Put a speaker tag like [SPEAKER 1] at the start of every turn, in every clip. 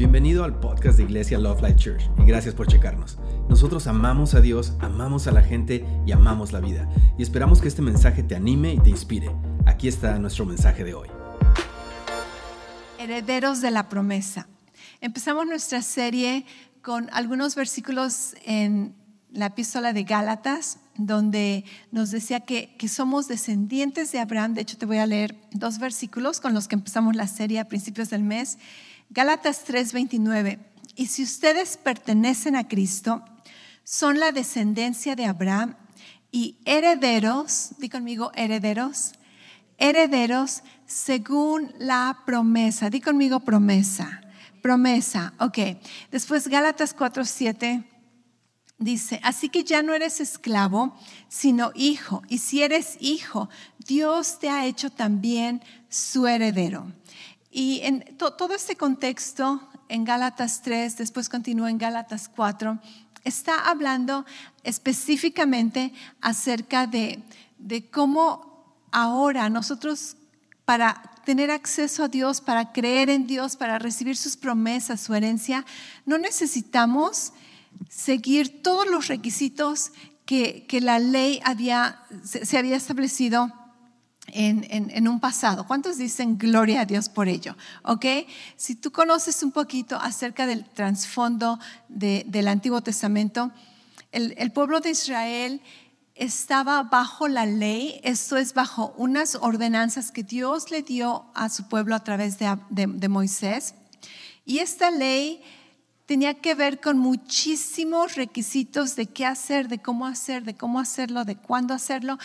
[SPEAKER 1] Bienvenido al podcast de Iglesia Love Life Church y gracias por checarnos. Nosotros amamos a Dios, amamos a la gente y amamos la vida. Y esperamos que este mensaje te anime y te inspire. Aquí está nuestro mensaje de hoy.
[SPEAKER 2] Herederos de la promesa. Empezamos nuestra serie con algunos versículos en la epístola de Gálatas, donde nos decía que, que, somos descendientes de Abraham. De hecho, te voy a leer dos versículos con los que empezamos la serie a principios del mes. Gálatas 3:29. Y si ustedes pertenecen a Cristo, son la descendencia de Abraham y herederos, di conmigo herederos, herederos según la promesa. Di conmigo promesa. Promesa, ok. Después Gálatas 4:7 dice, así que ya no eres esclavo, sino hijo. Y si eres hijo, Dios te ha hecho también su heredero. Y en todo este contexto, en Gálatas 3, después continúa en Gálatas 4, está hablando específicamente acerca de, de cómo ahora nosotros para tener acceso a Dios, para creer en Dios, para recibir sus promesas, su herencia, no necesitamos seguir todos los requisitos que, que la ley había, se había establecido en, un pasado. ¿Cuántos dicen gloria a Dios por ello? ¿Ok? Si tú conoces un poquito acerca del trasfondo del Antiguo Testamento, el, pueblo de Israel estaba bajo la ley, esto es bajo unas ordenanzas que Dios le dio a su pueblo a través de, de Moisés. Y esta ley tenía que ver con muchísimos requisitos de qué hacer, de cómo hacer, de cómo hacerlo, de cuándo hacerlo.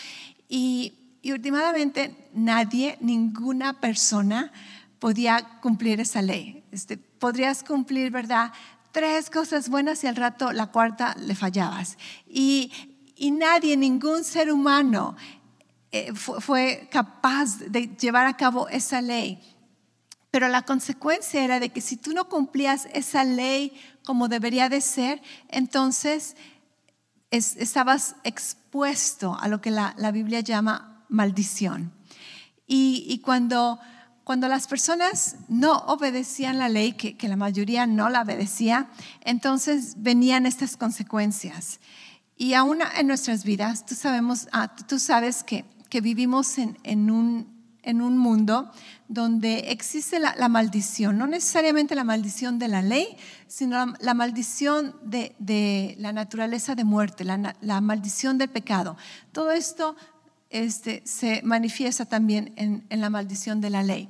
[SPEAKER 2] Y y últimamente nadie, ninguna persona podía cumplir esa ley. Este, podrías cumplir, ¿verdad? Tres cosas buenas y al rato la cuarta le fallabas. Y, nadie, ningún ser humano eh, fue capaz de llevar a cabo esa ley. Pero la consecuencia era de que si tú no cumplías esa ley como debería de ser, entonces estabas expuesto a lo que la, la Biblia llama maldición. Y, cuando, cuando las personas no obedecían la ley, que, la mayoría no la obedecía, entonces venían estas consecuencias. Y aún en nuestras vidas, tú, sabemos, ah, tú sabes que, que vivimos en, en, un, en un mundo donde existe la, maldición, no necesariamente la maldición de la ley, sino la, maldición de, de, la naturaleza de muerte, la, la maldición del pecado. Todo esto este, se manifiesta también en, la maldición de la ley.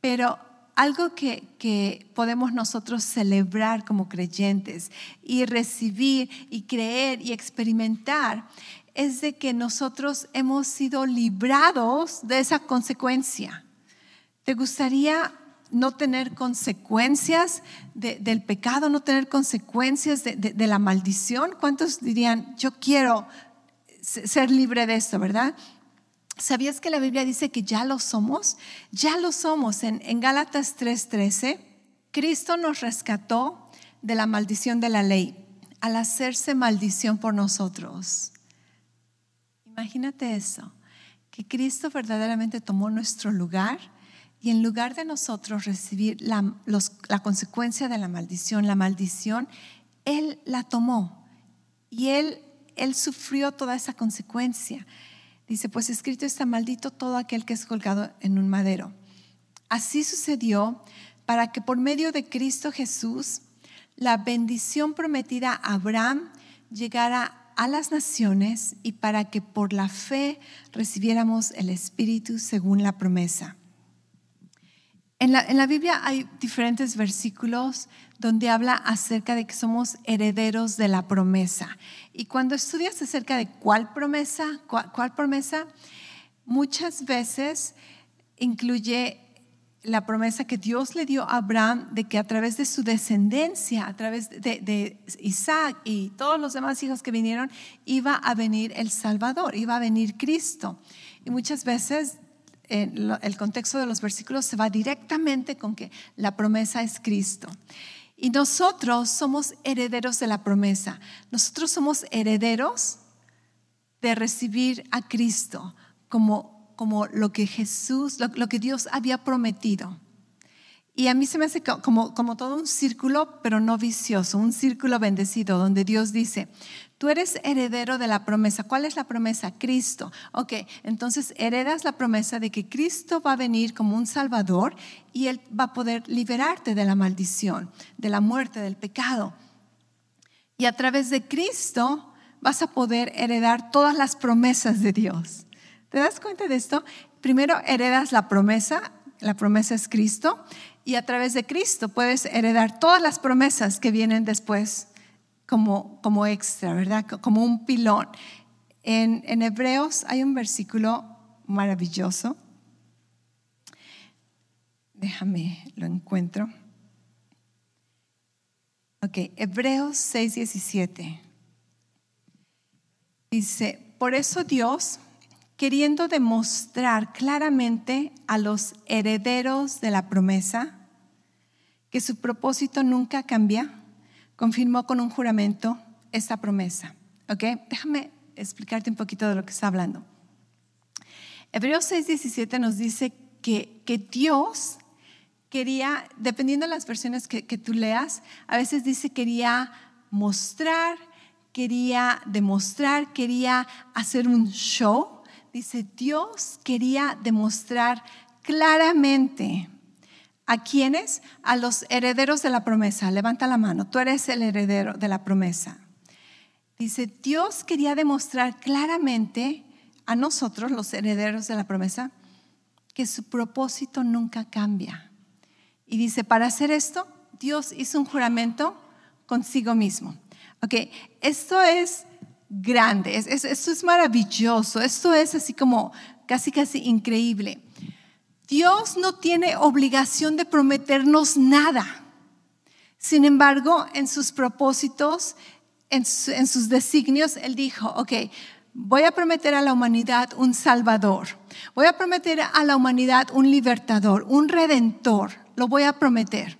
[SPEAKER 2] Pero algo que, que, podemos nosotros celebrar como creyentes y recibir y creer y experimentar es de que nosotros hemos sido librados de esa consecuencia. ¿Te gustaría no tener consecuencias del pecado, no tener consecuencias de, de la maldición? ¿Cuántos dirían, yo quiero ser libre de esto, ¿verdad? ¿Sabías que la Biblia dice que ya lo somos? Ya lo somos. En, en Gálatas 3:13, Cristo nos rescató de la maldición de la ley al hacerse maldición por nosotros. Imagínate eso, que Cristo verdaderamente tomó nuestro lugar y en lugar de nosotros recibir la, la consecuencia de la maldición, la maldición, Él la tomó y Él él sufrió toda esa consecuencia. Dice, pues escrito está maldito todo aquel que es colgado en un madero. Así sucedió para que por medio de Cristo Jesús la bendición prometida a Abraham llegara a las naciones y para que por la fe recibiéramos el Espíritu según la promesa. En la, Biblia hay diferentes versículos donde habla acerca de que somos herederos de la promesa. Y cuando estudias acerca de cuál promesa, cuál, promesa, muchas veces incluye la promesa que Dios le dio a Abraham de que a través de su descendencia, a través de, Isaac y todos los demás hijos que vinieron, iba a venir el Salvador, iba a venir Cristo. Y muchas veces el contexto de los versículos se va directamente con que la promesa es Cristo. Y nosotros somos herederos de la promesa. Nosotros somos herederos de recibir a Cristo como, como lo que Jesús, lo, que Dios había prometido. Y a mí se me hace como, como todo un círculo, pero no vicioso, un círculo bendecido, donde Dios dice, tú eres heredero de la promesa. ¿Cuál es la promesa? Cristo. Ok, entonces heredas la promesa de que Cristo va a venir como un Salvador y Él va a poder liberarte de la maldición, de la muerte, del pecado. Y a través de Cristo vas a poder heredar todas las promesas de Dios. ¿Te das cuenta de esto? Primero heredas la promesa, la promesa es Cristo, y a través de Cristo puedes heredar todas las promesas que vienen después como, como extra, ¿verdad? Como un pilón. En, en Hebreos hay un versículo maravilloso. Déjame, lo encuentro. Ok, Hebreos 6:17. Dice, por eso Dios, queriendo demostrar claramente a los herederos de la promesa, que su propósito nunca cambia, confirmó con un juramento esta promesa. ¿Ok? Déjame explicarte un poquito de lo que está hablando. Hebreos 6:17 nos dice que, que, Dios quería, dependiendo de las versiones que, que tú leas, a veces dice quería mostrar, quería demostrar, quería hacer un show. Dice, Dios quería demostrar claramente ¿A quiénes? A los herederos de la promesa. Levanta la mano. Tú eres el heredero de la promesa. Dice, Dios quería demostrar claramente a nosotros, los herederos de la promesa, que su propósito nunca cambia. Y dice, para hacer esto, Dios hizo un juramento consigo mismo. Ok, esto es grande, esto es maravilloso, esto es así como casi, casi increíble. Dios no tiene obligación de prometernos nada. Sin embargo, en sus propósitos, en, sus designios, Él dijo, ok, voy a prometer a la humanidad un salvador, voy a prometer a la humanidad un libertador, un redentor, lo voy a prometer.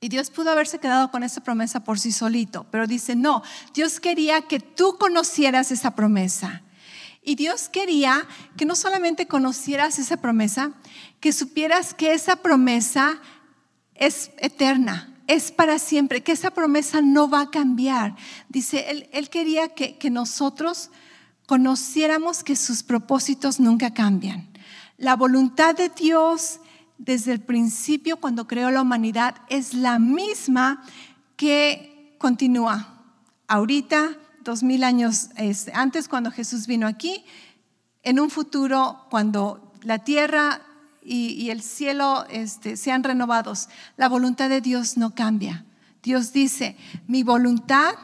[SPEAKER 2] Y Dios pudo haberse quedado con esa promesa por sí solito, pero dice, no, Dios quería que tú conocieras esa promesa. Y Dios quería que no solamente conocieras esa promesa, que supieras que esa promesa es eterna, es para siempre, que esa promesa no va a cambiar. Dice, Él, quería que, que nosotros conociéramos que sus propósitos nunca cambian. La voluntad de Dios desde el principio, cuando creó la humanidad, es la misma que continúa ahorita, dos mil años antes cuando Jesús vino aquí, en un futuro cuando la tierra y, el cielo este, sean renovados, la voluntad de Dios no cambia. Dios dice, mi voluntad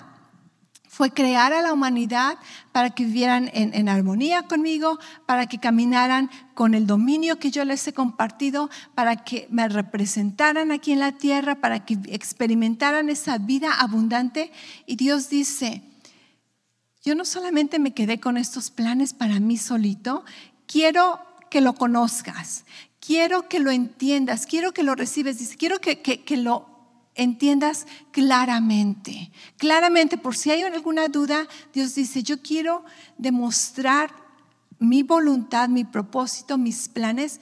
[SPEAKER 2] fue crear a la humanidad para que vivieran en, armonía conmigo, para que caminaran con el dominio que yo les he compartido, para que me representaran aquí en la tierra, para que experimentaran esa vida abundante. Y Dios dice, yo no solamente me quedé con estos planes para mí solito, quiero que lo conozcas, quiero que lo entiendas, quiero que lo recibes, dice, quiero que, que, lo entiendas claramente, claramente, por si hay alguna duda, Dios dice, yo quiero demostrar mi voluntad, mi propósito, mis planes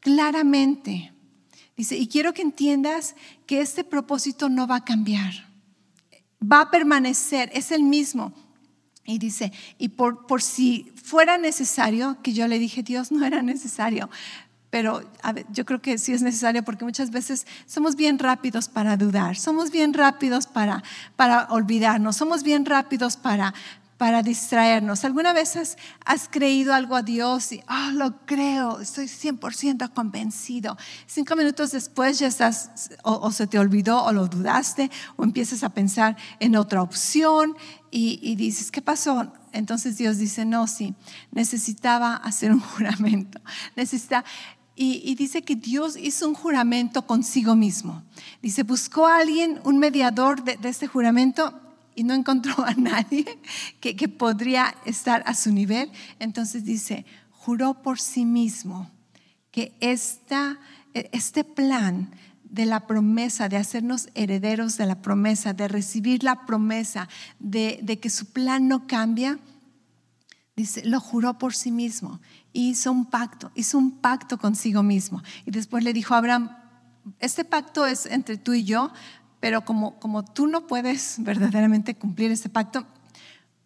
[SPEAKER 2] claramente. Dice, y quiero que entiendas que este propósito no va a cambiar, va a permanecer, es el mismo. Y dice, y por, por si fuera necesario, que yo le dije, Dios, no era necesario, pero yo creo que sí es necesario porque muchas veces somos bien rápidos para dudar, somos bien rápidos para, para olvidarnos, somos bien rápidos para, para distraernos. ¿Alguna vez has, creído algo a Dios y, oh, lo creo, estoy 100% convencido? Cinco minutos después ya estás, o, se te olvidó o lo dudaste, o empiezas a pensar en otra opción y, dices, ¿qué pasó? Entonces Dios dice, no, sí, necesitaba hacer un juramento. Necesita, y, dice que Dios hizo un juramento consigo mismo. Dice, buscó a alguien, un mediador de, de este juramento, y no encontró a nadie que, que podría estar a su nivel. Entonces dice, juró por sí mismo que esta, este plan de la promesa, de hacernos herederos de la promesa, de recibir la promesa, de, de, que su plan no cambia, dice, lo juró por sí mismo. Hizo un pacto, hizo un pacto consigo mismo. Y después le dijo a Abraham, este pacto es entre tú y yo, pero como, como tú no puedes verdaderamente cumplir ese pacto,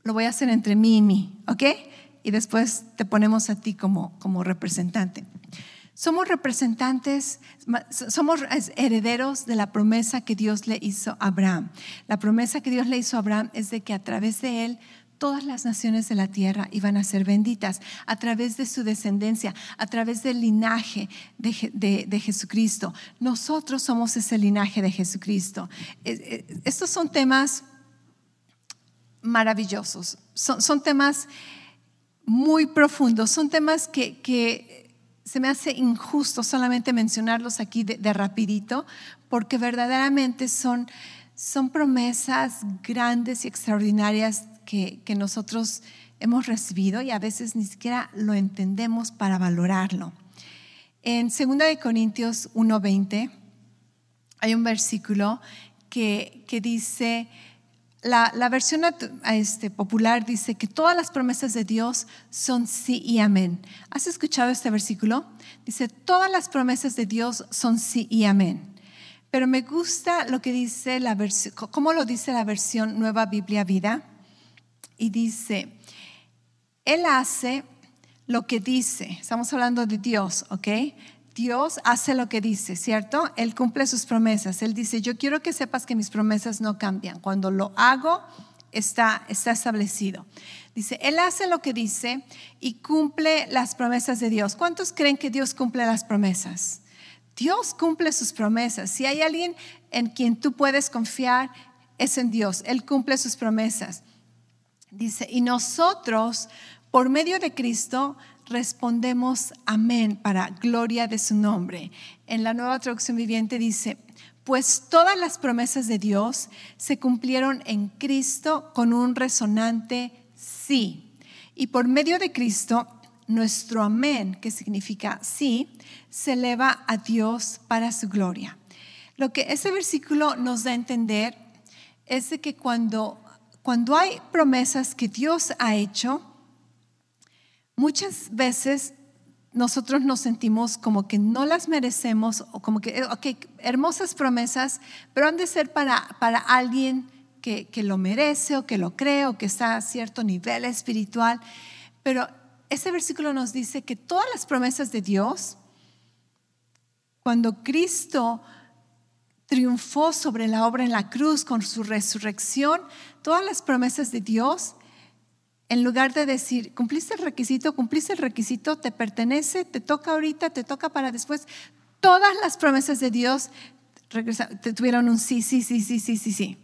[SPEAKER 2] lo voy a hacer entre mí y mí, ¿ok? Y después te ponemos a ti como, como representante. Somos representantes, somos herederos de la promesa que Dios le hizo a Abraham. La promesa que Dios le hizo a Abraham es de que a través de él todas las naciones de la tierra iban a ser benditas a través de su descendencia, a través del linaje de, Jesucristo. Nosotros somos ese linaje de Jesucristo. Eh, eh, estos son temas maravillosos, son, temas muy profundos, son temas que, que se me hace injusto solamente mencionarlos aquí de, rapidito, porque verdaderamente son, son promesas grandes y extraordinarias que, nosotros hemos recibido y a veces ni siquiera lo entendemos para valorarlo. En 2 Corintios 1:20 hay un versículo que, que dice, la, versión este, popular dice que todas las promesas de Dios son sí y amén. ¿Has escuchado este versículo? Dice, todas las promesas de Dios son sí y amén. Pero me gusta lo que dice la versión, cómo lo dice la versión Nueva Biblia Vida. Y dice, Él hace lo que dice. Estamos hablando de Dios, ¿ok? Dios hace lo que dice, ¿cierto? Él cumple sus promesas. Él dice, yo quiero que sepas que mis promesas no cambian. Cuando lo hago, está, establecido. Dice, Él hace lo que dice y cumple las promesas de Dios. ¿Cuántos creen que Dios cumple las promesas? Dios cumple sus promesas. Si hay alguien en quien tú puedes confiar, es en Dios. Él cumple sus promesas. Dice, y nosotros, por medio de Cristo, respondemos amén para gloria de su nombre. En la nueva traducción viviente dice, pues todas las promesas de Dios se cumplieron en Cristo con un resonante sí. Y por medio de Cristo, nuestro amén, que significa sí, se eleva a Dios para su gloria. Lo que ese versículo nos da a entender es de que cuando, cuando hay promesas que Dios ha hecho, muchas veces nosotros nos sentimos como que no las merecemos o como que, ok, hermosas promesas, pero han de ser para, para alguien que, que lo merece o que lo cree o que está a cierto nivel espiritual. Pero ese versículo nos dice que todas las promesas de Dios, cuando Cristo triunfó sobre la obra en la cruz con su resurrección, todas las promesas de Dios en lugar de decir, cumpliste el requisito, cumpliste el requisito, te pertenece, te toca ahorita, te toca para después, todas las promesas de Dios tuvieron un sí, sí, sí, sí, sí, sí, sí.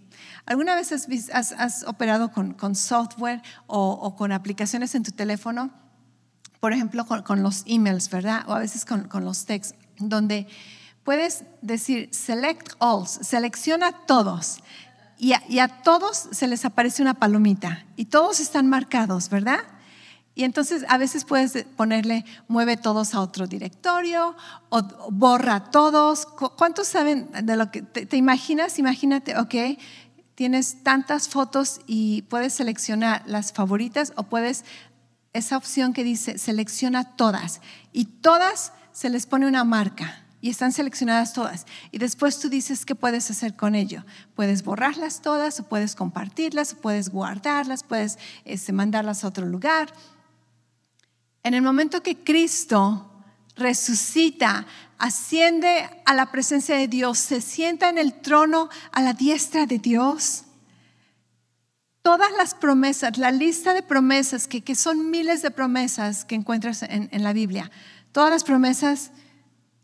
[SPEAKER 2] ¿Alguna vez has, operado con, software o, con aplicaciones en tu teléfono? Por ejemplo, con, los emails, ¿verdad? O a veces con, con los texts, donde puedes decir select all, selecciona todos y a, todos se les aparece una palomita y todos están marcados, ¿verdad? Y entonces a veces puedes ponerle mueve todos a otro directorio o borra todos. ¿Cuántos saben de lo que te, imaginas? Imagínate, ok, tienes tantas fotos y puedes seleccionar las favoritas o puedes, esa opción que dice selecciona todas y todas se les pone una marca y están seleccionadas todas. Y después tú dices qué puedes hacer con ello. Puedes borrarlas todas, o puedes compartirlas, o puedes guardarlas, puedes este, mandarlas a otro lugar. En el momento que Cristo resucita, asciende a la presencia de Dios, se sienta en el trono a la diestra de Dios, todas las promesas, la lista de promesas, que, que son miles de promesas que encuentras en, en la Biblia, todas las promesas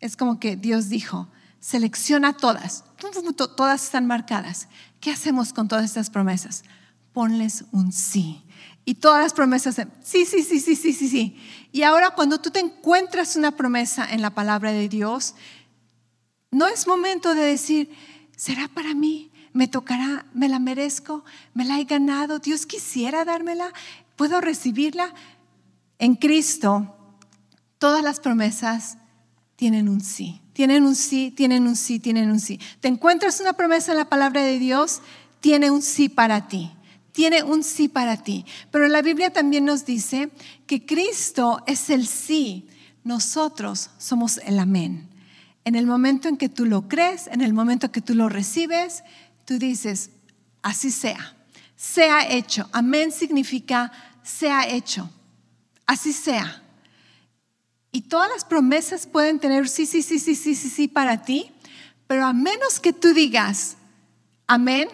[SPEAKER 2] es como que Dios dijo, selecciona todas, todas están marcadas. ¿Qué hacemos con todas estas promesas? Ponles un sí. Y todas las promesas, sí, sí, sí, sí, sí, sí, sí. Y ahora cuando tú te encuentras una promesa en la palabra de Dios, no es momento de decir, ¿será para mí? ¿Me tocará? ¿Me la merezco? ¿Me la he ganado? ¿Dios quisiera dármela? ¿Puedo recibirla? En Cristo, todas las promesas tienen un sí. Tienen un sí, tienen un sí, tienen un sí. Te encuentras una promesa en la palabra de Dios, tiene un sí para ti. Tiene un sí para ti. Pero la Biblia también nos dice que Cristo es el sí. Nosotros somos el amén. En el momento en que tú lo crees, en el momento que tú lo recibes, tú dices, así sea, sea hecho. Amén significa sea hecho, así sea. Y todas las promesas pueden tener sí, sí, sí, sí, sí, sí, sí para ti, pero a menos que tú digas, amén,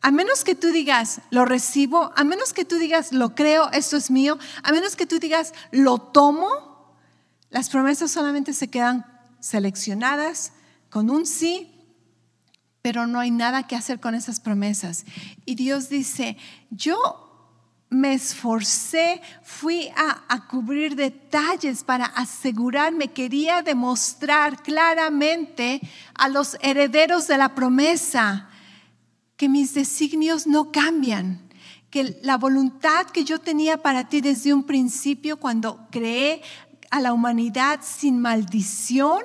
[SPEAKER 2] a menos que tú digas, lo recibo, a menos que tú digas, lo creo, esto es mío, a menos que tú digas, lo tomo, las promesas solamente se quedan seleccionadas con un sí, pero no hay nada que hacer con esas promesas. Y Dios dice, yo me esforcé, fui a, a, cubrir detalles para asegurarme, quería demostrar claramente a los herederos de la promesa que mis designios no cambian, que la voluntad que yo tenía para ti desde un principio cuando creé a la humanidad sin maldición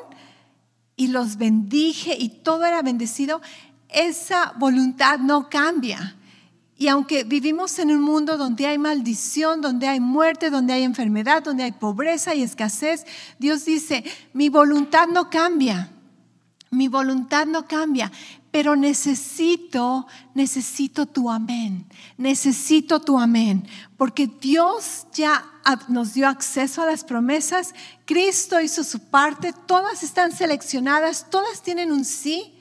[SPEAKER 2] y los bendije y todo era bendecido, esa voluntad no cambia y aunque vivimos en un mundo donde hay maldición, donde hay muerte, donde hay enfermedad, donde hay pobreza y escasez, Dios dice, mi voluntad no cambia, mi voluntad no cambia, pero necesito, necesito tu amén, necesito tu amén, porque Dios ya nos dio acceso a las promesas, Cristo hizo su parte, todas están seleccionadas, todas tienen un sí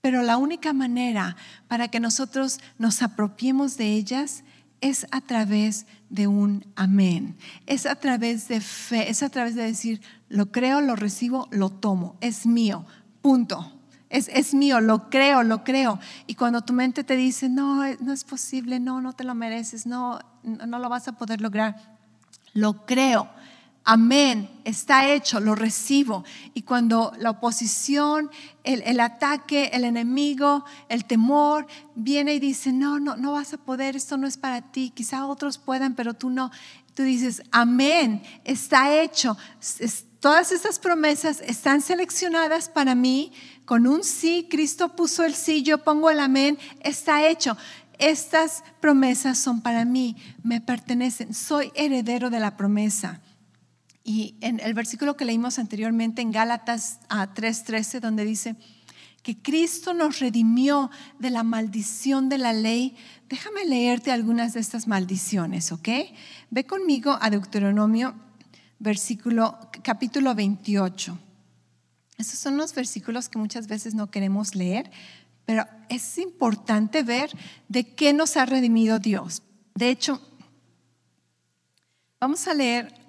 [SPEAKER 2] pero la única manera para que nosotros nos apropiemos de ellas es a través de un amén. Es a través de fe, es a través de decir, lo creo, lo recibo, lo tomo, es mío, punto. Es, es, mío, lo creo, lo creo. Y cuando tu mente te dice, no, no es posible, no, no te lo mereces, no, no lo vas a poder lograr, lo creo Amén, está hecho, lo recibo. Y cuando la oposición, el, ataque, el enemigo, el temor viene y dice, no, no, no vas a poder, esto no es para ti, quizá otros puedan, pero tú no. Tú dices, amén, está hecho. todas estas promesas están seleccionadas para mí con un sí. Cristo puso el sí, yo pongo el amén, está hecho. Estas promesas son para mí, me pertenecen, soy heredero de la promesa. Y en el versículo que leímos anteriormente en Gálatas 3:13, donde dice que Cristo nos redimió de la maldición de la ley, déjame leerte algunas de estas maldiciones, ¿ok? Ve conmigo a Deuteronomio, versículo, capítulo 28. Esos son los versículos que muchas veces no queremos leer, pero es importante ver de qué nos ha redimido Dios. De hecho, vamos a leer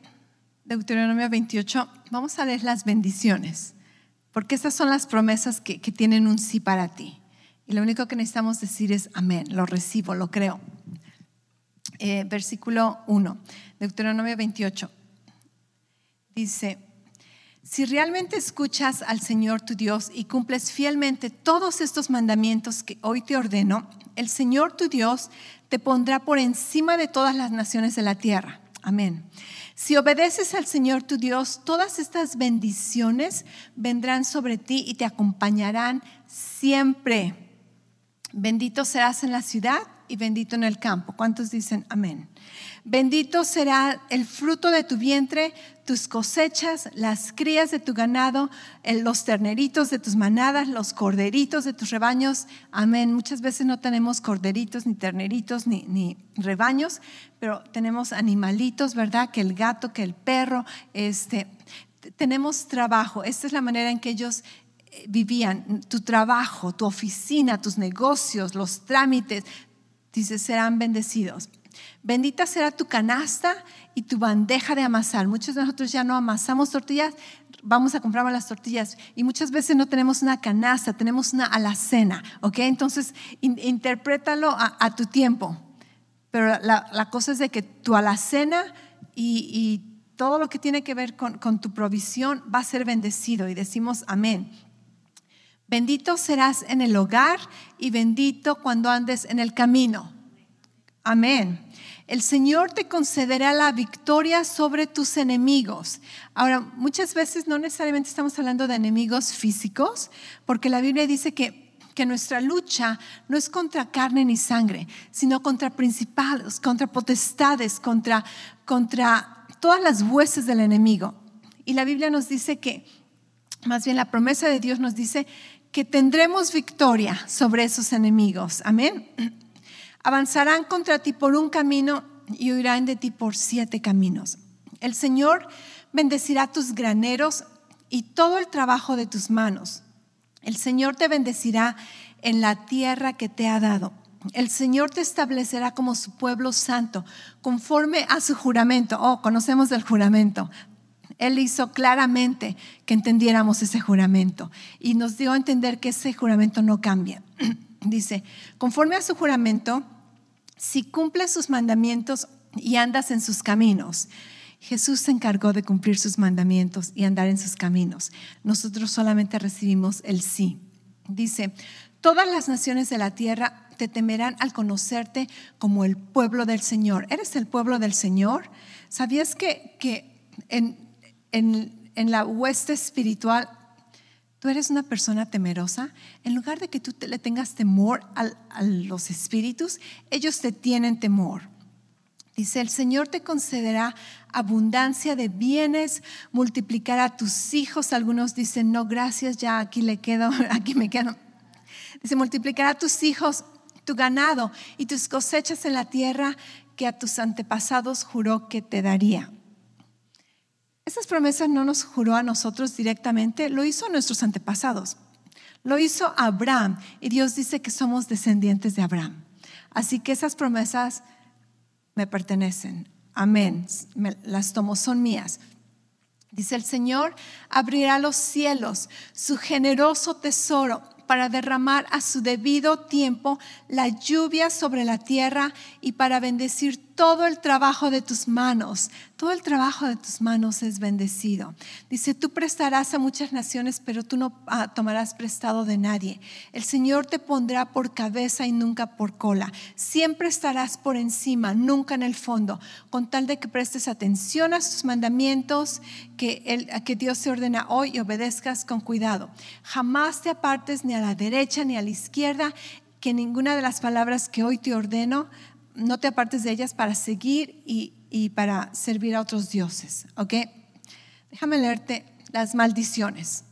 [SPEAKER 2] Deuteronomio 28, vamos a leer las bendiciones, porque estas son las promesas que, tienen un sí para ti. Y lo único que necesitamos decir es amén, lo recibo, lo creo. Eh, versículo 1, Deuteronomio 28, dice, si realmente escuchas al Señor tu Dios y cumples fielmente todos estos mandamientos que hoy te ordeno, el Señor tu Dios te pondrá por encima de todas las naciones de la tierra. Amén. Si obedeces al Señor tu Dios, todas estas bendiciones vendrán sobre ti y te acompañarán siempre. Bendito serás en la ciudad y bendito en el campo. ¿Cuántos dicen amén? Bendito será el fruto de tu vientre, tus cosechas, las crías de tu ganado, los terneritos de tus manadas, los corderitos de tus rebaños. Amén. Muchas veces no tenemos corderitos, ni terneritos, ni, ni rebaños, pero tenemos animalitos, ¿verdad? Que el gato, que el perro. Este, tenemos trabajo. Esta es la manera en que ellos eh, vivían. Tu trabajo, tu oficina, tus negocios, los trámites, dice, serán bendecidos. Bendita será tu canasta y tu bandeja de amasar. Muchos de nosotros ya no amasamos tortillas, vamos a comprar las tortillas y muchas veces no tenemos una canasta, tenemos una alacena, ¿ok? Entonces, interprétalo a, tu tiempo. Pero la, cosa es de que tu alacena y, todo lo que tiene que ver con tu provisión va a ser bendecido y decimos amén. Bendito serás en el hogar y bendito cuando andes en el camino. Amén. El Señor te concederá la victoria sobre tus enemigos. Ahora, muchas veces no necesariamente estamos hablando de enemigos físicos, porque la Biblia dice que, que nuestra lucha no es contra carne ni sangre, sino contra principales, contra potestades, contra, contra todas las huestes del enemigo. Y la Biblia nos dice que más bien la promesa de Dios nos dice que tendremos victoria sobre esos enemigos. Amén. Avanzarán contra ti por un camino y huirán de ti por siete caminos. El Señor bendecirá tus graneros y todo el trabajo de tus manos. El Señor te bendecirá en la tierra que te ha dado. El Señor te establecerá como su pueblo santo, conforme a su juramento. Oh, conocemos del juramento. Él hizo claramente que entendiéramos ese juramento y nos dio a entender que ese juramento no cambia. Dice, conforme a su juramento, si cumples sus mandamientos y andas en sus caminos. Jesús se encargó de cumplir sus mandamientos y andar en sus caminos. Nosotros solamente recibimos el sí. Dice, todas las naciones de la tierra te temerán al conocerte como el pueblo del Señor. ¿Eres el pueblo del Señor? ¿Sabías que, que en, en, la hueste espiritual, tú eres una persona temerosa, en lugar de que tú le tengas temor a los espíritus, ellos te tienen temor. Dice, el Señor te concederá abundancia de bienes, multiplicará tus hijos. Algunos dicen, no, gracias, ya aquí le quedo, aquí me quedo. Dice, multiplicará tus hijos, tu ganado y tus cosechas en la tierra que a tus antepasados juró que te daría. Esas promesas no nos juró a nosotros directamente, lo hizo a nuestros antepasados. Lo hizo Abraham y Dios dice que somos descendientes de Abraham. Así que esas promesas me pertenecen. Amén. las tomo, son mías. Dice el Señor, abrirá los cielos, su generoso tesoro para derramar a su debido tiempo la lluvia sobre la tierra y para bendecir todo el trabajo de tus manos. Todo el trabajo de tus manos es bendecido. Dice, tú prestarás a muchas naciones, pero tú no ah, tomarás prestado de nadie. El Señor te pondrá por cabeza y nunca por cola. Siempre estarás por encima, nunca en el fondo, con tal de que prestes atención a sus mandamientos que, que Dios te ordena hoy y obedezcas con cuidado. Jamás te apartes ni a la derecha ni a la izquierda que ninguna de las palabras que hoy te ordeno no te apartes de ellas para seguir y, para servir a otros dioses. ¿Ok? Déjame leerte las maldiciones,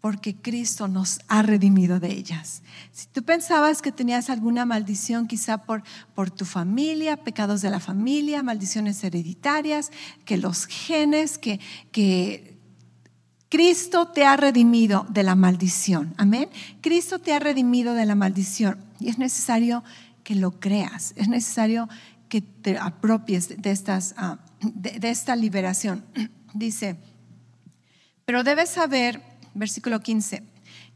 [SPEAKER 2] porque Cristo nos ha redimido de ellas. Si tú pensabas que tenías alguna maldición, quizá por, por tu familia, pecados de la familia, maldiciones hereditarias, que los genes, que, que Cristo te ha redimido de la maldición. Amén. Cristo te ha redimido de la maldición. Y es necesario que lo creas, es necesario que te apropies de, estas, ah, de, esta liberación. Dice, pero debes saber, versículo 15,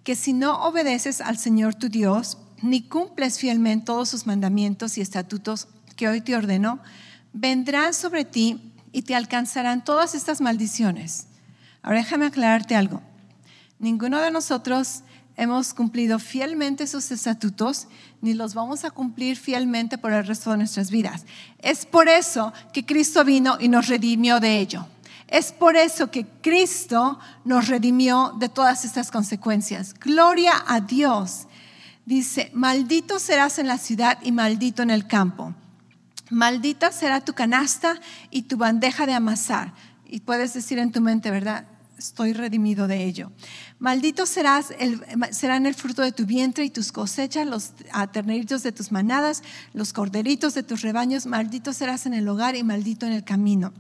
[SPEAKER 2] que si no obedeces al Señor tu Dios, ni cumples fielmente todos sus mandamientos y estatutos que hoy te ordenó, vendrán sobre ti y te alcanzarán todas estas maldiciones. Ahora déjame aclararte algo. Ninguno de nosotros hemos cumplido fielmente sus estatutos, ni los vamos a cumplir fielmente por el resto de nuestras vidas. Es por eso que Cristo vino y nos redimió de ello. Es por eso que Cristo nos redimió de todas estas consecuencias. Gloria a Dios. Dice, maldito serás en la ciudad y maldito en el campo. Maldita será tu canasta y tu bandeja de amasar. Y puedes decir en tu mente, ¿verdad? Estoy redimido de ello. Maldito serás el, serán el fruto de tu vientre y tus cosechas, los terneritos de tus manadas, los corderitos de tus rebaños. Maldito serás en el hogar y maldito en el camino.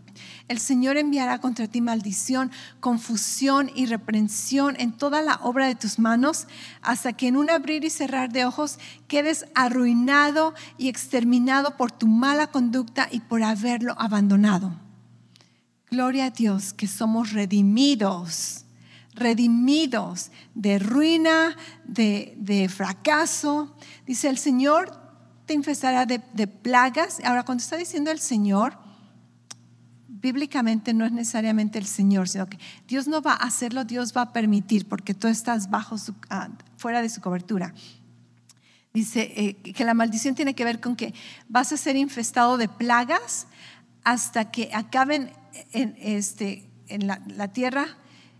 [SPEAKER 2] El Señor enviará contra ti maldición, confusión y reprensión en toda la obra de tus manos, hasta que en un abrir y cerrar de ojos quedes arruinado y exterminado por tu mala conducta y por haberlo abandonado. Gloria a Dios que somos redimidos, redimidos de ruina, de, fracaso. Dice el Señor te infestará de, de, plagas. Ahora, cuando está diciendo el Señor, bíblicamente no es necesariamente el Señor, sino que Dios no va a hacerlo, Dios va a permitir, porque tú estás bajo su, ah, fuera de su cobertura. Dice eh, que la maldición tiene que ver con que vas a ser infestado de plagas hasta que acaben en, este, en la, tierra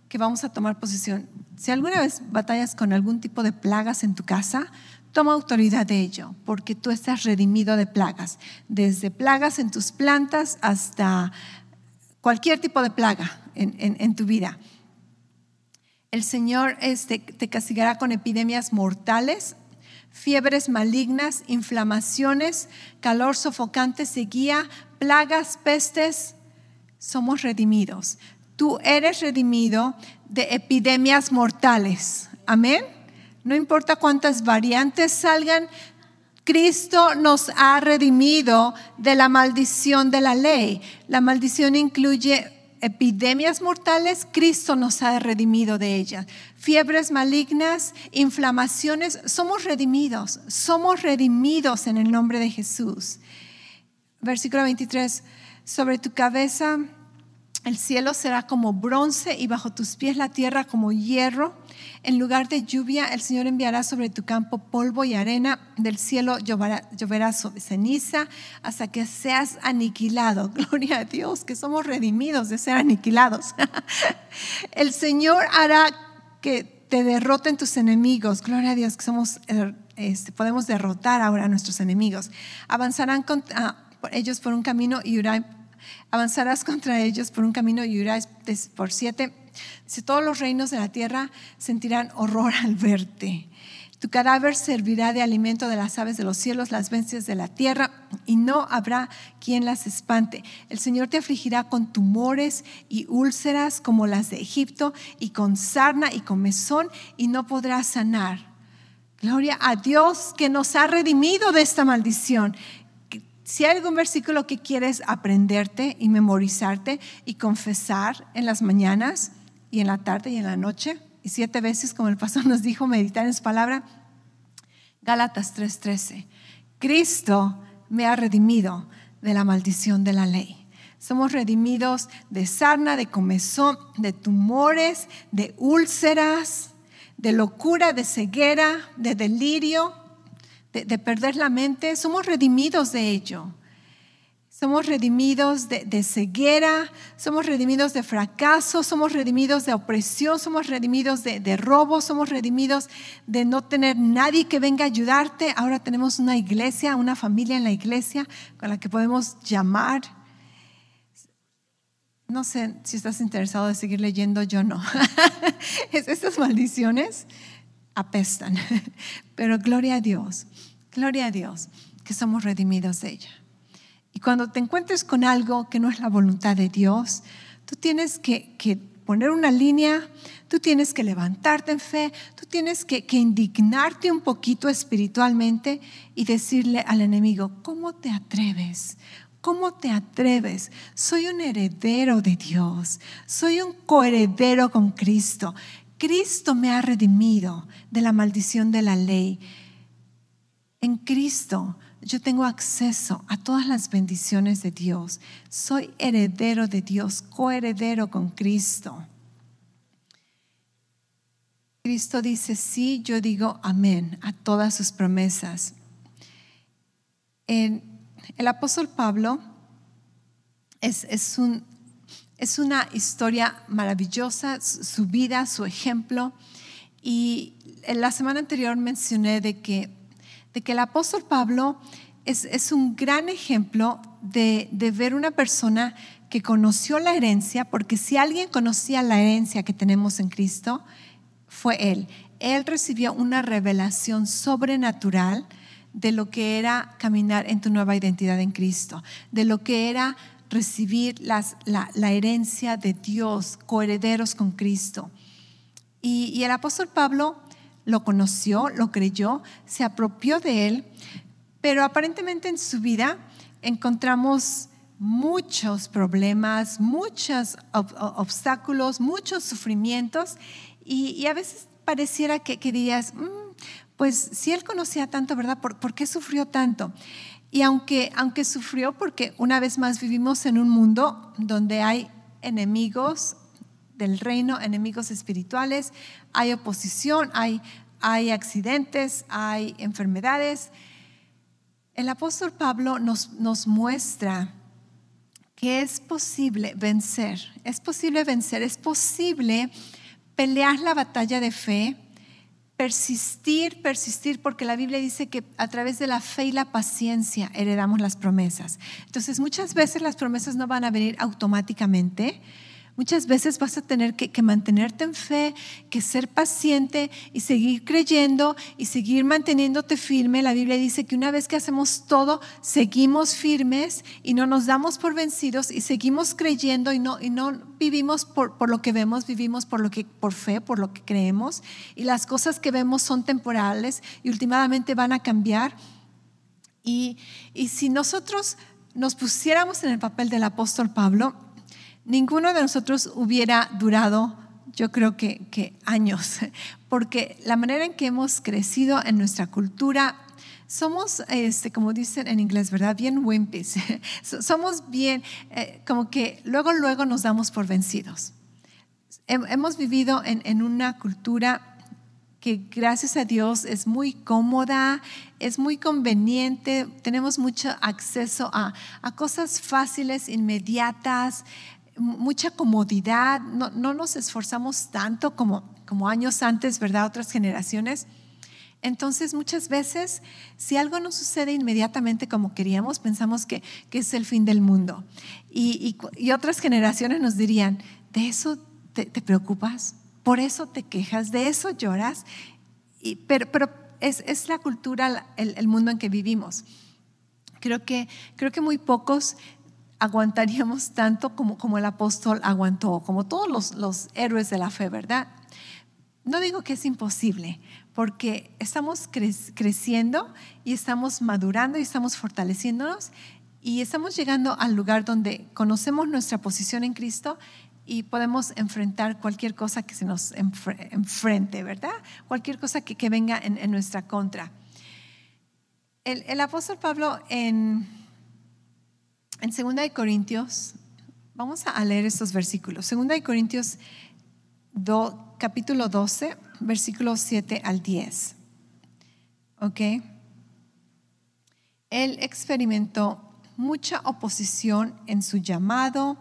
[SPEAKER 2] que vamos a tomar posesión. Si alguna vez batallas con algún tipo de plagas en tu casa, toma autoridad de ello, porque tú estás redimido de plagas, desde plagas en tus plantas hasta cualquier tipo de plaga en, en, en tu vida. El Señor este, te castigará con epidemias mortales, fiebres malignas, inflamaciones, calor sofocante, sequía, plagas, pestes. Somos redimidos. Tú eres redimido de epidemias mortales. Amén. No importa cuántas variantes salgan, Cristo nos ha redimido de la maldición de la ley. La maldición incluye epidemias mortales, Cristo nos ha redimido de ellas. Fiebres malignas, inflamaciones, somos redimidos, somos redimidos en el nombre de Jesús. Versículo 23, sobre tu cabeza el cielo será como bronce y bajo tus pies la tierra como hierro. En lugar de lluvia, el Señor enviará sobre tu campo polvo y arena. Del cielo lloverá, lloverá ceniza hasta que seas aniquilado. Gloria a Dios, que somos redimidos de ser aniquilados. el Señor hará que te derroten tus enemigos. Gloria a Dios, que somos, eh, este, podemos derrotar ahora a nuestros enemigos. Avanzarán con, ellos por un camino y avanzarás contra ellos por un camino y irás por siete. Si todos los reinos de la tierra sentirán horror al verte. Tu cadáver servirá de alimento de las aves de los cielos, las bestias de la tierra, y no habrá quien las espante. El Señor te afligirá con tumores y úlceras como las de Egipto, y con sarna y con mesón, y no podrás sanar. Gloria a Dios que nos ha redimido de esta maldición si hay algún versículo que quieres aprenderte y memorizarte y confesar en las mañanas y en la tarde y en la noche, y siete veces, como el pastor nos dijo, meditar en su palabra, Gálatas 3:13. Cristo me ha redimido de la maldición de la ley. Somos redimidos de sarna, de comezón, de tumores, de úlceras, de locura, de ceguera, de delirio, de, perder la mente, somos redimidos de ello. Somos redimidos de, ceguera, somos redimidos de fracaso, somos redimidos de opresión, somos redimidos de, robo, somos redimidos de no tener nadie que venga a ayudarte. Ahora tenemos una iglesia, una familia en la iglesia con la que podemos llamar. No sé si estás interesado de seguir leyendo, yo no. Estas maldiciones apestan, pero gloria a Dios Gloria a Dios que somos redimidos de ella. Y cuando te encuentres con algo que no es la voluntad de Dios, tú tienes que, poner una línea, tú tienes que levantarte en fe, tú tienes que, que indignarte un poquito espiritualmente y decirle al enemigo, ¿cómo te atreves? ¿Cómo te atreves? Soy un heredero de Dios, soy un coheredero con Cristo. Cristo me ha redimido de la maldición de la ley en Cristo yo tengo acceso a todas las bendiciones de Dios. Soy heredero de Dios, coheredero con Cristo. Cristo dice sí, yo digo amén a todas sus promesas. el apóstol Pablo es, es, un, es una historia maravillosa, su vida, su ejemplo. Y en la semana anterior mencioné de que de que el apóstol Pablo es, un gran ejemplo de, de ver una persona que conoció la herencia, porque si alguien conocía la herencia que tenemos en Cristo, fue él. Él recibió una revelación sobrenatural de lo que era caminar en tu nueva identidad en Cristo, de lo que era recibir las, la, herencia de Dios, coherederos con Cristo. Y, y el apóstol Pablo lo conoció, lo creyó, se apropió de él, pero aparentemente en su vida encontramos muchos problemas, muchos obstáculos, muchos sufrimientos y, a veces pareciera que, dirías, mm, pues si él conocía tanto, ¿verdad? ¿Por, qué sufrió tanto? Y aunque, aunque sufrió porque una vez más vivimos en un mundo donde hay enemigos, del reino, enemigos espirituales, hay oposición, hay, hay accidentes, hay enfermedades. El apóstol Pablo nos, nos muestra que es posible vencer, es posible vencer, es posible pelear la batalla de fe, persistir, persistir, porque la Biblia dice que a través de la fe y la paciencia heredamos las promesas. Entonces muchas veces las promesas no van a venir automáticamente, Muchas veces vas a tener que, mantenerte en fe, que ser paciente y seguir creyendo y seguir manteniéndote firme. La Biblia dice que una vez que hacemos todo, seguimos firmes y no nos damos por vencidos y seguimos creyendo y no, y no vivimos por, por lo que vemos, vivimos por, lo que, por fe, por lo que creemos. Y las cosas que vemos son temporales y últimamente van a cambiar. Y, y si nosotros nos pusiéramos en el papel del apóstol Pablo, ninguno de nosotros hubiera durado, yo creo que, años, porque la manera en que hemos crecido en nuestra cultura, somos, este, como dicen en inglés, ¿verdad? Bien wimpies. Somos bien, eh, como que luego, luego nos damos por vencidos. Hemos vivido en, en una cultura que gracias a Dios es muy cómoda, es muy conveniente, tenemos mucho acceso a, a cosas fáciles, inmediatas, mucha comodidad, no, no, nos esforzamos tanto como, como años antes, ¿verdad? Otras generaciones. Entonces, muchas veces, si algo no sucede inmediatamente como queríamos, pensamos que, que es el fin del mundo. Y, y, otras generaciones nos dirían, ¿de eso te, te preocupas? por eso te quejas, de eso lloras, y, pero, pero es, es, la cultura, el, el, mundo en que vivimos. Creo que, creo que muy pocos aguantaríamos tanto como, como el apóstol aguantó, como todos los, los héroes de la fe, ¿verdad? No digo que es imposible, porque estamos cre creciendo y estamos madurando y estamos fortaleciéndonos y estamos llegando al lugar donde conocemos nuestra posición en Cristo y podemos enfrentar cualquier cosa que se nos enfrente, ¿verdad? Cualquier cosa que, que venga en, en, nuestra contra. El, el apóstol Pablo en, en 2 de Corintios, vamos a leer estos versículos. 2 de Corintios do, capítulo 12, versículos 7 al 10. ¿Ok? Él experimentó mucha oposición en su llamado,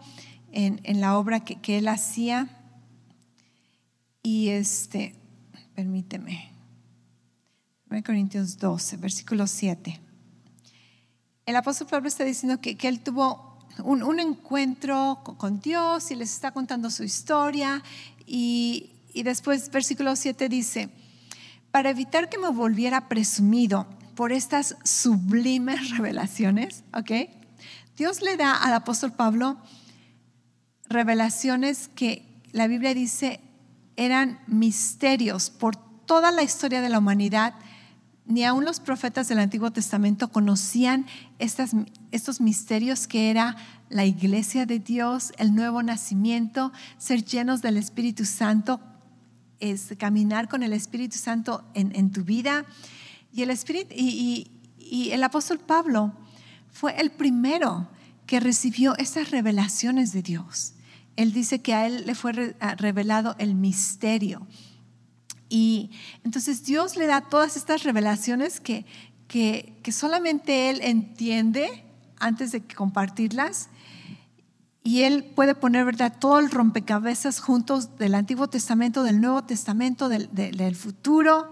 [SPEAKER 2] en, en la obra que, que, él hacía. Y este, permíteme, 1 Corintios 12, versículo 7. El apóstol Pablo está diciendo que, él tuvo un, un, encuentro con Dios y les está contando su historia. Y, y después, versículo 7 dice, para evitar que me volviera presumido por estas sublimes revelaciones, ¿ok? Dios le da al apóstol Pablo revelaciones que la Biblia dice eran misterios por toda la historia de la humanidad. Ni aun los profetas del Antiguo Testamento conocían estos misterios que era la iglesia de Dios, el nuevo nacimiento, ser llenos del Espíritu Santo, es caminar con el Espíritu Santo en, tu vida. Y el, Espíritu, y, el apóstol Pablo fue el primero que recibió estas revelaciones de Dios él dice que a él le fue revelado el misterio. Y entonces Dios le da todas estas revelaciones que, que, que solamente Él entiende antes de compartirlas. Y Él puede poner, ¿verdad?, todo el rompecabezas juntos del Antiguo Testamento, del Nuevo Testamento, del, del, futuro.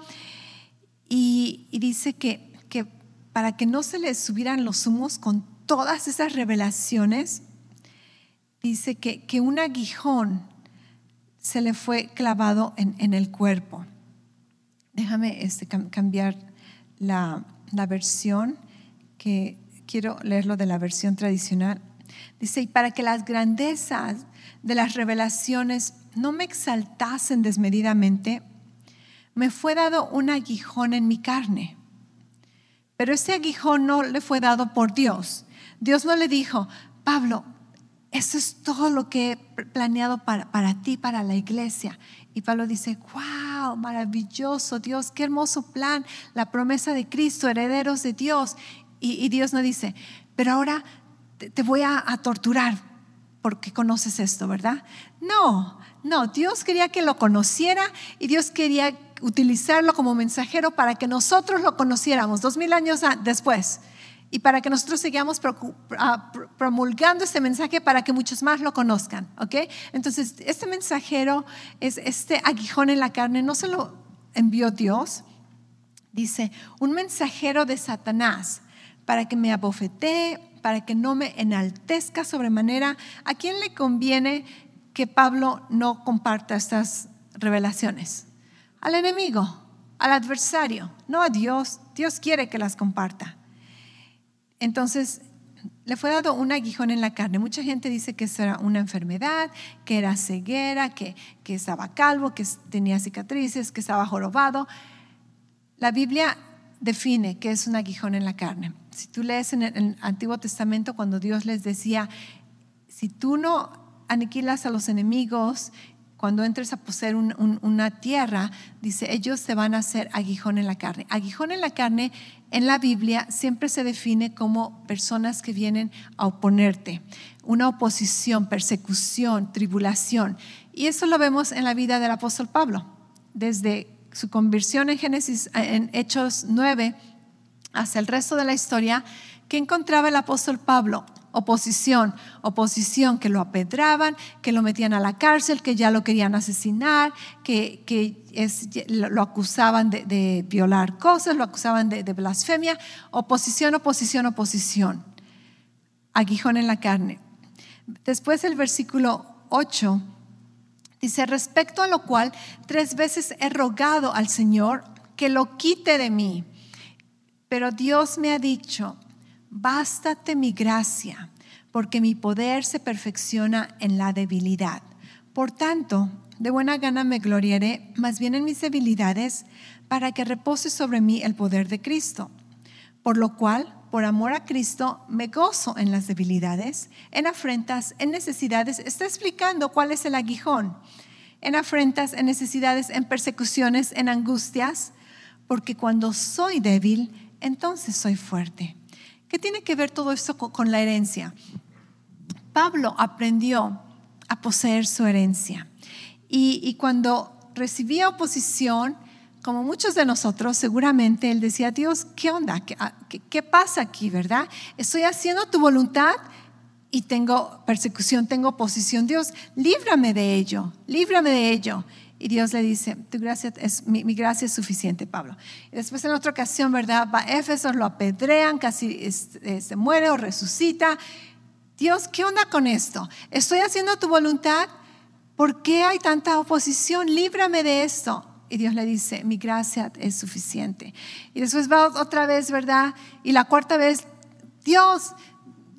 [SPEAKER 2] Y, y dice que, que para que no se le subieran los humos con todas esas revelaciones, dice que, que un aguijón se le fue clavado en, el cuerpo. Déjame este, cambiar la, la versión, que quiero leerlo de la versión tradicional. Dice, y para que las grandezas de las revelaciones no me exaltasen desmedidamente, me fue dado un aguijón en mi carne. Pero ese aguijón no le fue dado por Dios. Dios no le dijo, Pablo, eso es todo lo que he planeado para, para ti, para la iglesia. Y Pablo dice, wow, maravilloso Dios, qué hermoso plan, la promesa de Cristo, herederos de Dios. Y, Dios no dice, pero ahora te, te voy a, a, torturar porque conoces esto, ¿verdad? No, no, Dios quería que lo conociera y Dios quería utilizarlo como mensajero para que nosotros lo conociéramos dos mil años después y para que nosotros sigamos ah, promulgando este mensaje para que muchos más lo conozcan, ¿ok? Entonces, este mensajero, es este aguijón en la carne, no se lo envió Dios, dice, un mensajero de Satanás para que me abofetee, para que no me enaltezca sobremanera. ¿A quién le conviene que Pablo no comparta estas revelaciones? Al enemigo, al adversario, no a Dios. Dios quiere que las comparta. Entonces, le fue dado un aguijón en la carne. Mucha gente dice que era una enfermedad, que era ceguera, que, que estaba calvo, que tenía cicatrices, que estaba jorobado. La Biblia define qué es un aguijón en la carne. Si tú lees en el Antiguo Testamento cuando Dios les decía, si tú no aniquilas a los enemigos, cuando entres a poseer una tierra, dice, ellos se van a hacer aguijón en la carne. Aguijón en la carne en la Biblia siempre se define como personas que vienen a oponerte, una oposición, persecución, tribulación. Y eso lo vemos en la vida del apóstol Pablo, desde su conversión en Génesis, en Hechos 9, hasta el resto de la historia, que encontraba el apóstol Pablo oposición, oposición que lo apedraban, que lo metían a la cárcel, que ya lo querían asesinar, que, que lo acusaban de, violar cosas, lo acusaban de, de blasfemia, oposición, oposición, oposición. Aguijón en la carne. Después el versículo 8 dice, respecto a lo cual tres veces he rogado al Señor que lo quite de mí, pero Dios me ha dicho, bástate mi gracia, porque mi poder se perfecciona en la debilidad. Por tanto, de buena gana me gloriaré más bien en mis debilidades, para que repose sobre mí el poder de Cristo. Por lo cual, por amor a Cristo, me gozo en las debilidades, en afrentas, en necesidades. Está explicando cuál es el aguijón. En afrentas, en necesidades, en persecuciones, en angustias, porque cuando soy débil, entonces soy fuerte. ¿Qué tiene que ver todo esto con la herencia? Pablo aprendió a poseer su herencia y, cuando recibía oposición, como muchos de nosotros, seguramente él decía, Dios, ¿qué onda? Ah, ¿Qué, pasa aquí, verdad? Estoy haciendo tu voluntad y tengo persecución, tengo oposición. Dios, líbrame de ello, líbrame de ello. Y Dios le dice, tu gracia es, mi, gracia es suficiente, Pablo. Y después en otra ocasión, ¿verdad? Va a Éfeso, lo apedrean, casi se muere o resucita. Dios, ¿qué onda con esto? Estoy haciendo tu voluntad. ¿Por qué hay tanta oposición? Líbrame de esto. Y Dios le dice, mi gracia es suficiente. Y después va otra vez, ¿verdad? Y la cuarta vez, Dios,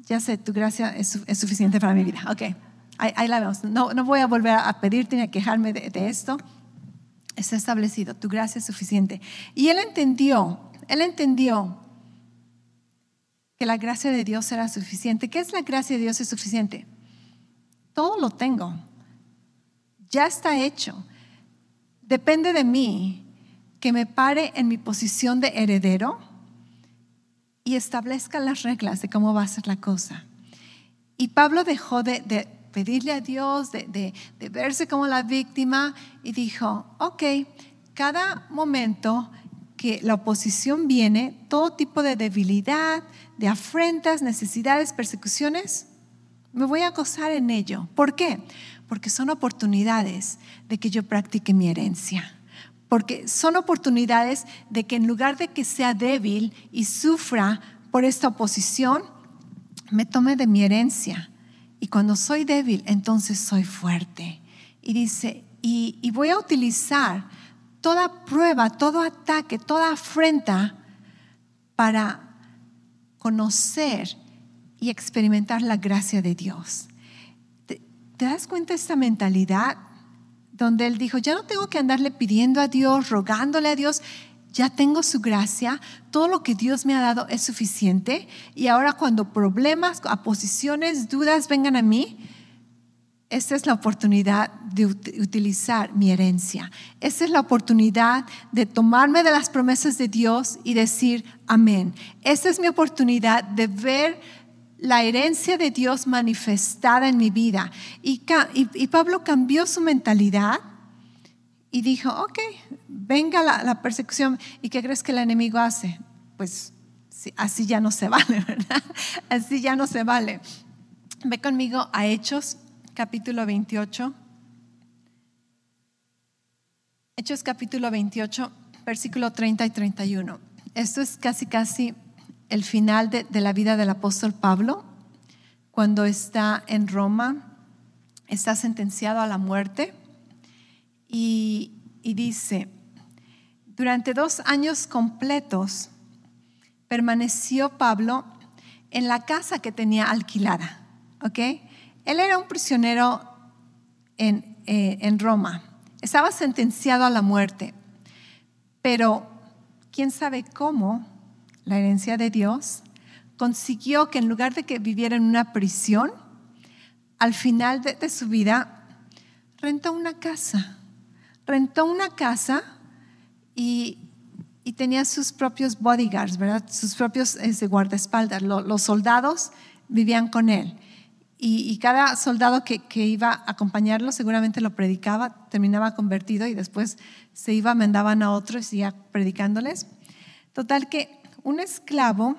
[SPEAKER 2] ya sé, tu gracia es, suficiente para mi vida. Ok, ahí, la vemos. No, no, voy a volver a pedirte ni a quejarme de, esto. Está establecido, tu gracia es suficiente. Y él entendió, él entendió que la gracia de Dios era suficiente. ¿Qué es la gracia de Dios es suficiente? Todo lo tengo. Ya está hecho. Depende de mí que me pare en mi posición de heredero y establezca las reglas de cómo va a ser la cosa. Y Pablo dejó de, pedirle a Dios, de, de verse como la víctima y dijo, ok, cada momento que la oposición viene, todo tipo de debilidad, de afrentas, necesidades, persecuciones, me voy a gozar en ello. ¿Por qué? Porque son oportunidades de que yo practique mi herencia. Porque son oportunidades de que en lugar de que sea débil y sufra por esta oposición, me tome de mi herencia. Y cuando soy débil, entonces soy fuerte. Y dice, y, voy a utilizar toda prueba, todo ataque, toda afrenta para conocer y experimentar la gracia de Dios. ¿Te, das cuenta de esta mentalidad donde él dijo, ya no tengo que andarle pidiendo a Dios, rogándole a Dios, ya tengo su gracia, todo lo que Dios me ha dado es suficiente y ahora cuando problemas, aposiciones, dudas vengan a mí, esta es la oportunidad de utilizar mi herencia. Esta es la oportunidad de tomarme de las promesas de Dios y decir amén. Esta es mi oportunidad de ver la herencia de Dios manifestada en mi vida. Y, Pablo cambió su mentalidad y dijo, ok, venga la, persecución. ¿Y qué crees que el enemigo hace? Pues así ya no se vale, ¿verdad? Así ya no se vale. Ve conmigo a Hechos capítulo 28. Hechos capítulo 28, versículo 30 y 31. Esto es casi, casi el final de, la vida del apóstol Pablo, cuando está en Roma, está sentenciado a la muerte y, dice, durante dos años completos permaneció Pablo en la casa que tenía alquilada. ¿ok? Él era un prisionero en, eh, en Roma, estaba sentenciado a la muerte, pero quién sabe cómo la herencia de Dios consiguió que en lugar de que viviera en una prisión, al final de, su vida, rentó una casa. Rentó una casa y, tenía sus propios bodyguards, ¿verdad? Sus propios este, guardaespaldas. los soldados vivían con él. Y, cada soldado que, que, iba a acompañarlo seguramente lo predicaba, terminaba convertido y después se iba, mandaban a otros y ya predicándoles. Total que un esclavo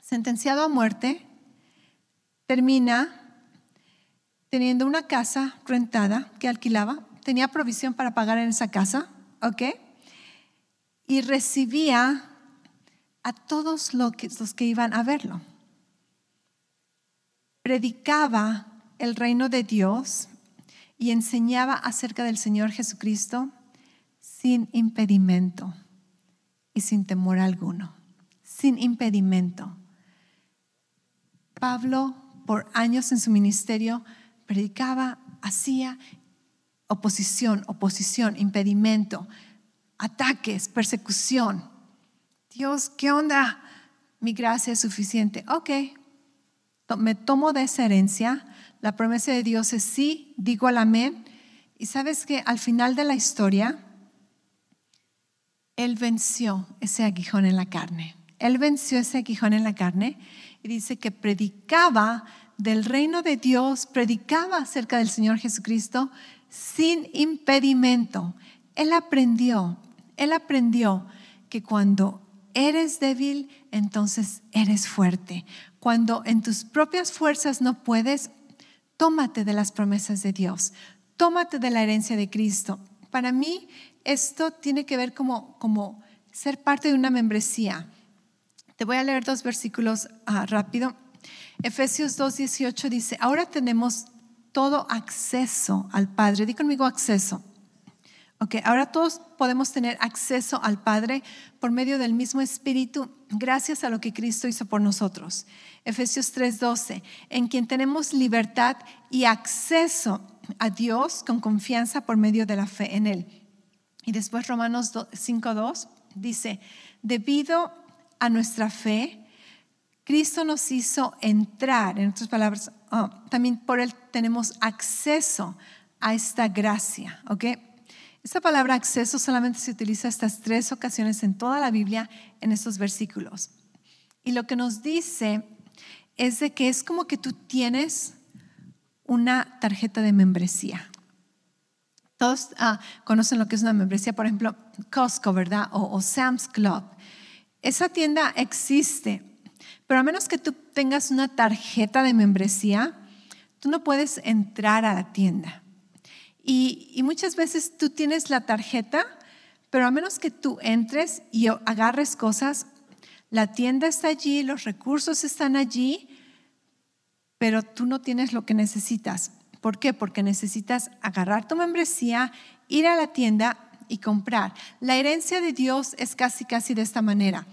[SPEAKER 2] sentenciado a muerte termina teniendo una casa rentada que alquilaba, tenía provisión para pagar en esa casa, ¿ok? Y recibía a todos los que, iban a verlo. Predicaba el reino de Dios y enseñaba acerca del Señor Jesucristo sin impedimento y sin temor alguno, sin impedimento. Pablo, por años en su ministerio, predicaba, hacía oposición, oposición, impedimento, ataques, persecución. Dios, ¿qué onda? Mi gracia es suficiente. Ok, me tomo de esa herencia. La promesa de Dios es sí, digo al amén. Y sabes que al final de la historia, Él venció ese aguijón en la carne. Él venció ese aguijón en la carne y dice que predicaba del reino de Dios, predicaba acerca del Señor Jesucristo sin impedimento. Él aprendió, él aprendió que cuando eres débil, entonces eres fuerte. Cuando en tus propias fuerzas no puedes, tómate de las promesas de Dios, tómate de la herencia de Cristo. Para mí esto tiene que ver como, como ser parte de una membresía. Te voy a leer dos versículos ah, rápido. Efesios 2.18 dice, ahora tenemos todo acceso al Padre. Di conmigo acceso. Ok, ahora todos podemos tener acceso al Padre por medio del mismo Espíritu, gracias a lo que Cristo hizo por nosotros. Efesios 3:12, en quien tenemos libertad y acceso a Dios con confianza por medio de la fe en Él. Y después Romanos 5:2 dice, debido a nuestra fe, Cristo nos hizo entrar, en otras palabras, ah, también por Él tenemos acceso a esta gracia, ¿ok? Esta palabra acceso solamente se utiliza estas tres ocasiones en toda la Biblia en estos versículos. Y lo que nos dice es de que es como que tú tienes una tarjeta de membresía. Todos ah, conocen lo que es una membresía, por ejemplo, Costco, ¿verdad? o Sam's Club. Esa tienda existe pero a menos que tú tengas una tarjeta de membresía, tú no puedes entrar a la tienda. Y, muchas veces tú tienes la tarjeta, pero a menos que tú entres y agarres cosas, la tienda está allí, los recursos están allí, pero tú no tienes lo que necesitas. ¿Por qué? Porque necesitas agarrar tu membresía, ir a la tienda y comprar. La herencia de Dios es casi, casi de esta manera.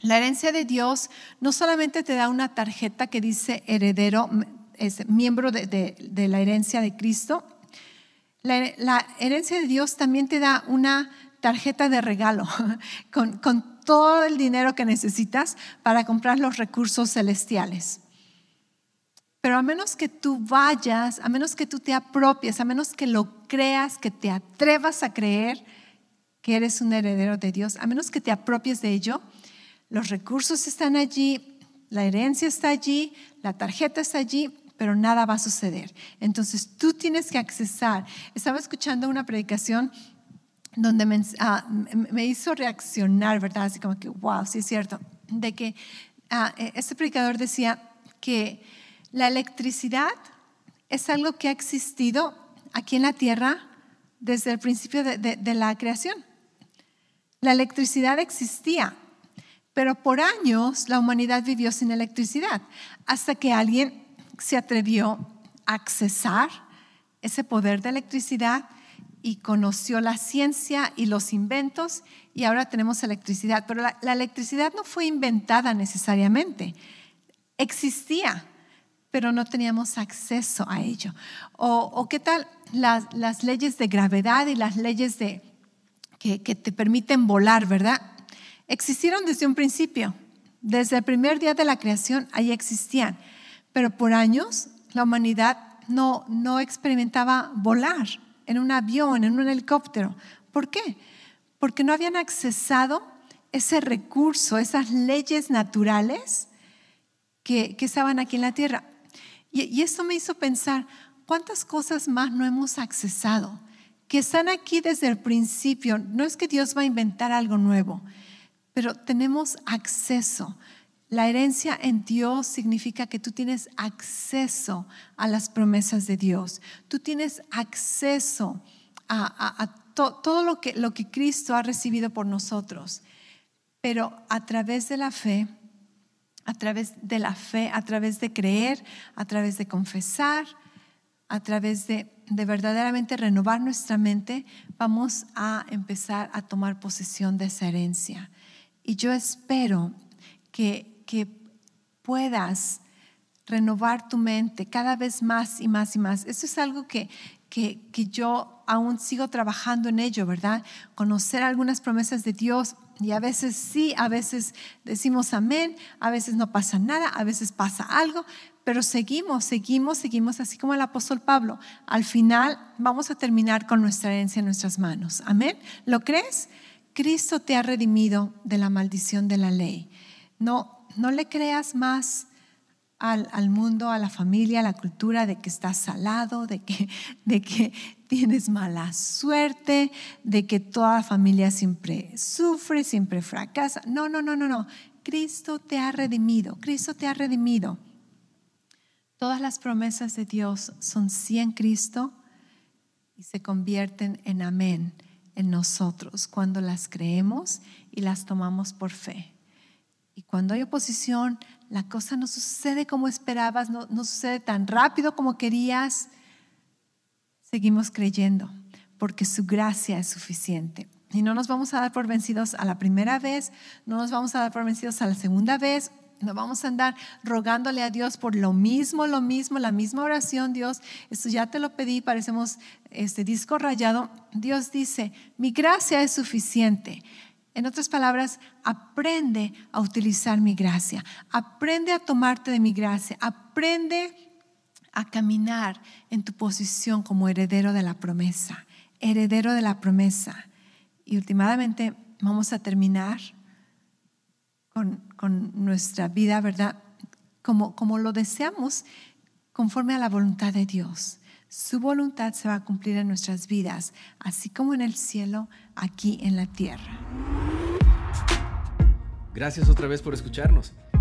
[SPEAKER 2] La herencia de Dios no solamente te da una tarjeta que dice heredero, es miembro de, la herencia de Cristo, la, herencia de Dios también te da una tarjeta de regalo con, todo el dinero que necesitas para comprar los recursos celestiales. Pero a menos que tú vayas, a menos que tú te apropies, a menos que lo creas, que te atrevas a creer que eres un heredero de Dios, a menos que te apropies de ello, los recursos están allí, la herencia está allí, la tarjeta está allí, pero nada va a suceder. Entonces tú tienes que accesar. Estaba escuchando una predicación donde me, ah, hizo reaccionar, ¿verdad? Así como que, wow, sí es cierto, de que ah, e, este predicador decía que la electricidad es algo que ha existido aquí en la tierra desde el principio de la creación. La electricidad existía, pero por años la humanidad vivió sin electricidad, hasta que alguien se atrevió a accesar ese poder de electricidad y conoció la ciencia y los inventos y ahora tenemos electricidad. Pero la, electricidad no fue inventada necesariamente, existía, pero no teníamos acceso a ello. O, qué tal las, leyes de gravedad y las leyes de, que te permiten volar, ¿verdad? Existieron desde un principio, desde el primer día de la creación, ahí existían, pero por años la humanidad no, no experimentaba volar en un avión, en un helicóptero. ¿Por qué? Porque no habían accesado ese recurso, esas leyes naturales que, estaban aquí en la tierra. Y, y esto me hizo pensar, ¿cuántas cosas más no hemos accesado? Que están aquí desde el principio. No es que Dios va a inventar algo nuevo, pero tenemos acceso. La herencia en Dios significa que tú tienes acceso a las promesas de Dios. Tú tienes acceso a, todo lo que, lo que Cristo ha recibido por nosotros. Pero a través de la fe, a través de la fe, a través de creer, a través de confesar, a través de, de verdaderamente renovar nuestra mente, vamos a empezar a tomar posesión de esa herencia. Y yo espero que que puedas renovar tu mente cada vez más y más y más. Eso es algo que, que, yo aún sigo trabajando en ello, ¿verdad? Conocer algunas promesas de Dios y a veces sí, a veces decimos amén, a veces no pasa nada, a veces pasa algo, pero seguimos, seguimos, seguimos, así como el apóstol Pablo. Al final vamos a terminar con nuestra herencia en nuestras manos. Amén. ¿Lo crees? Cristo te ha redimido de la maldición de la ley. No, no le creas más al, mundo, a la familia, a la cultura de que estás salado, de que, de que tienes mala suerte, de que toda la familia siempre sufre, siempre fracasa. No, no, no, no, no. Cristo te ha redimido, Cristo te ha redimido. Todas las promesas de Dios son sí en Cristo y se convierten en amén en nosotros cuando las creemos y las tomamos por fe. Y cuando hay oposición, la cosa no sucede como esperabas, no, sucede tan rápido como querías. Seguimos creyendo, porque su gracia es suficiente. Y no nos vamos a dar por vencidos a la primera vez, no nos vamos a dar por vencidos a la segunda vez, no vamos a andar rogándole a Dios por lo mismo, lo mismo, la misma oración, Dios, esto ya te lo pedí, parecemos este disco rayado. Dios dice, mi gracia es suficiente. En otras palabras, aprende a utilizar mi gracia, aprende a tomarte de mi gracia, aprende a caminar en tu posición como heredero de la promesa, heredero de la promesa. Y últimamente vamos a terminar con, nuestra vida, ¿verdad? Como, como lo deseamos, conforme a la voluntad de Dios. Su voluntad se va a cumplir en nuestras vidas, así como en el cielo, aquí en la tierra.
[SPEAKER 1] Gracias otra vez por escucharnos.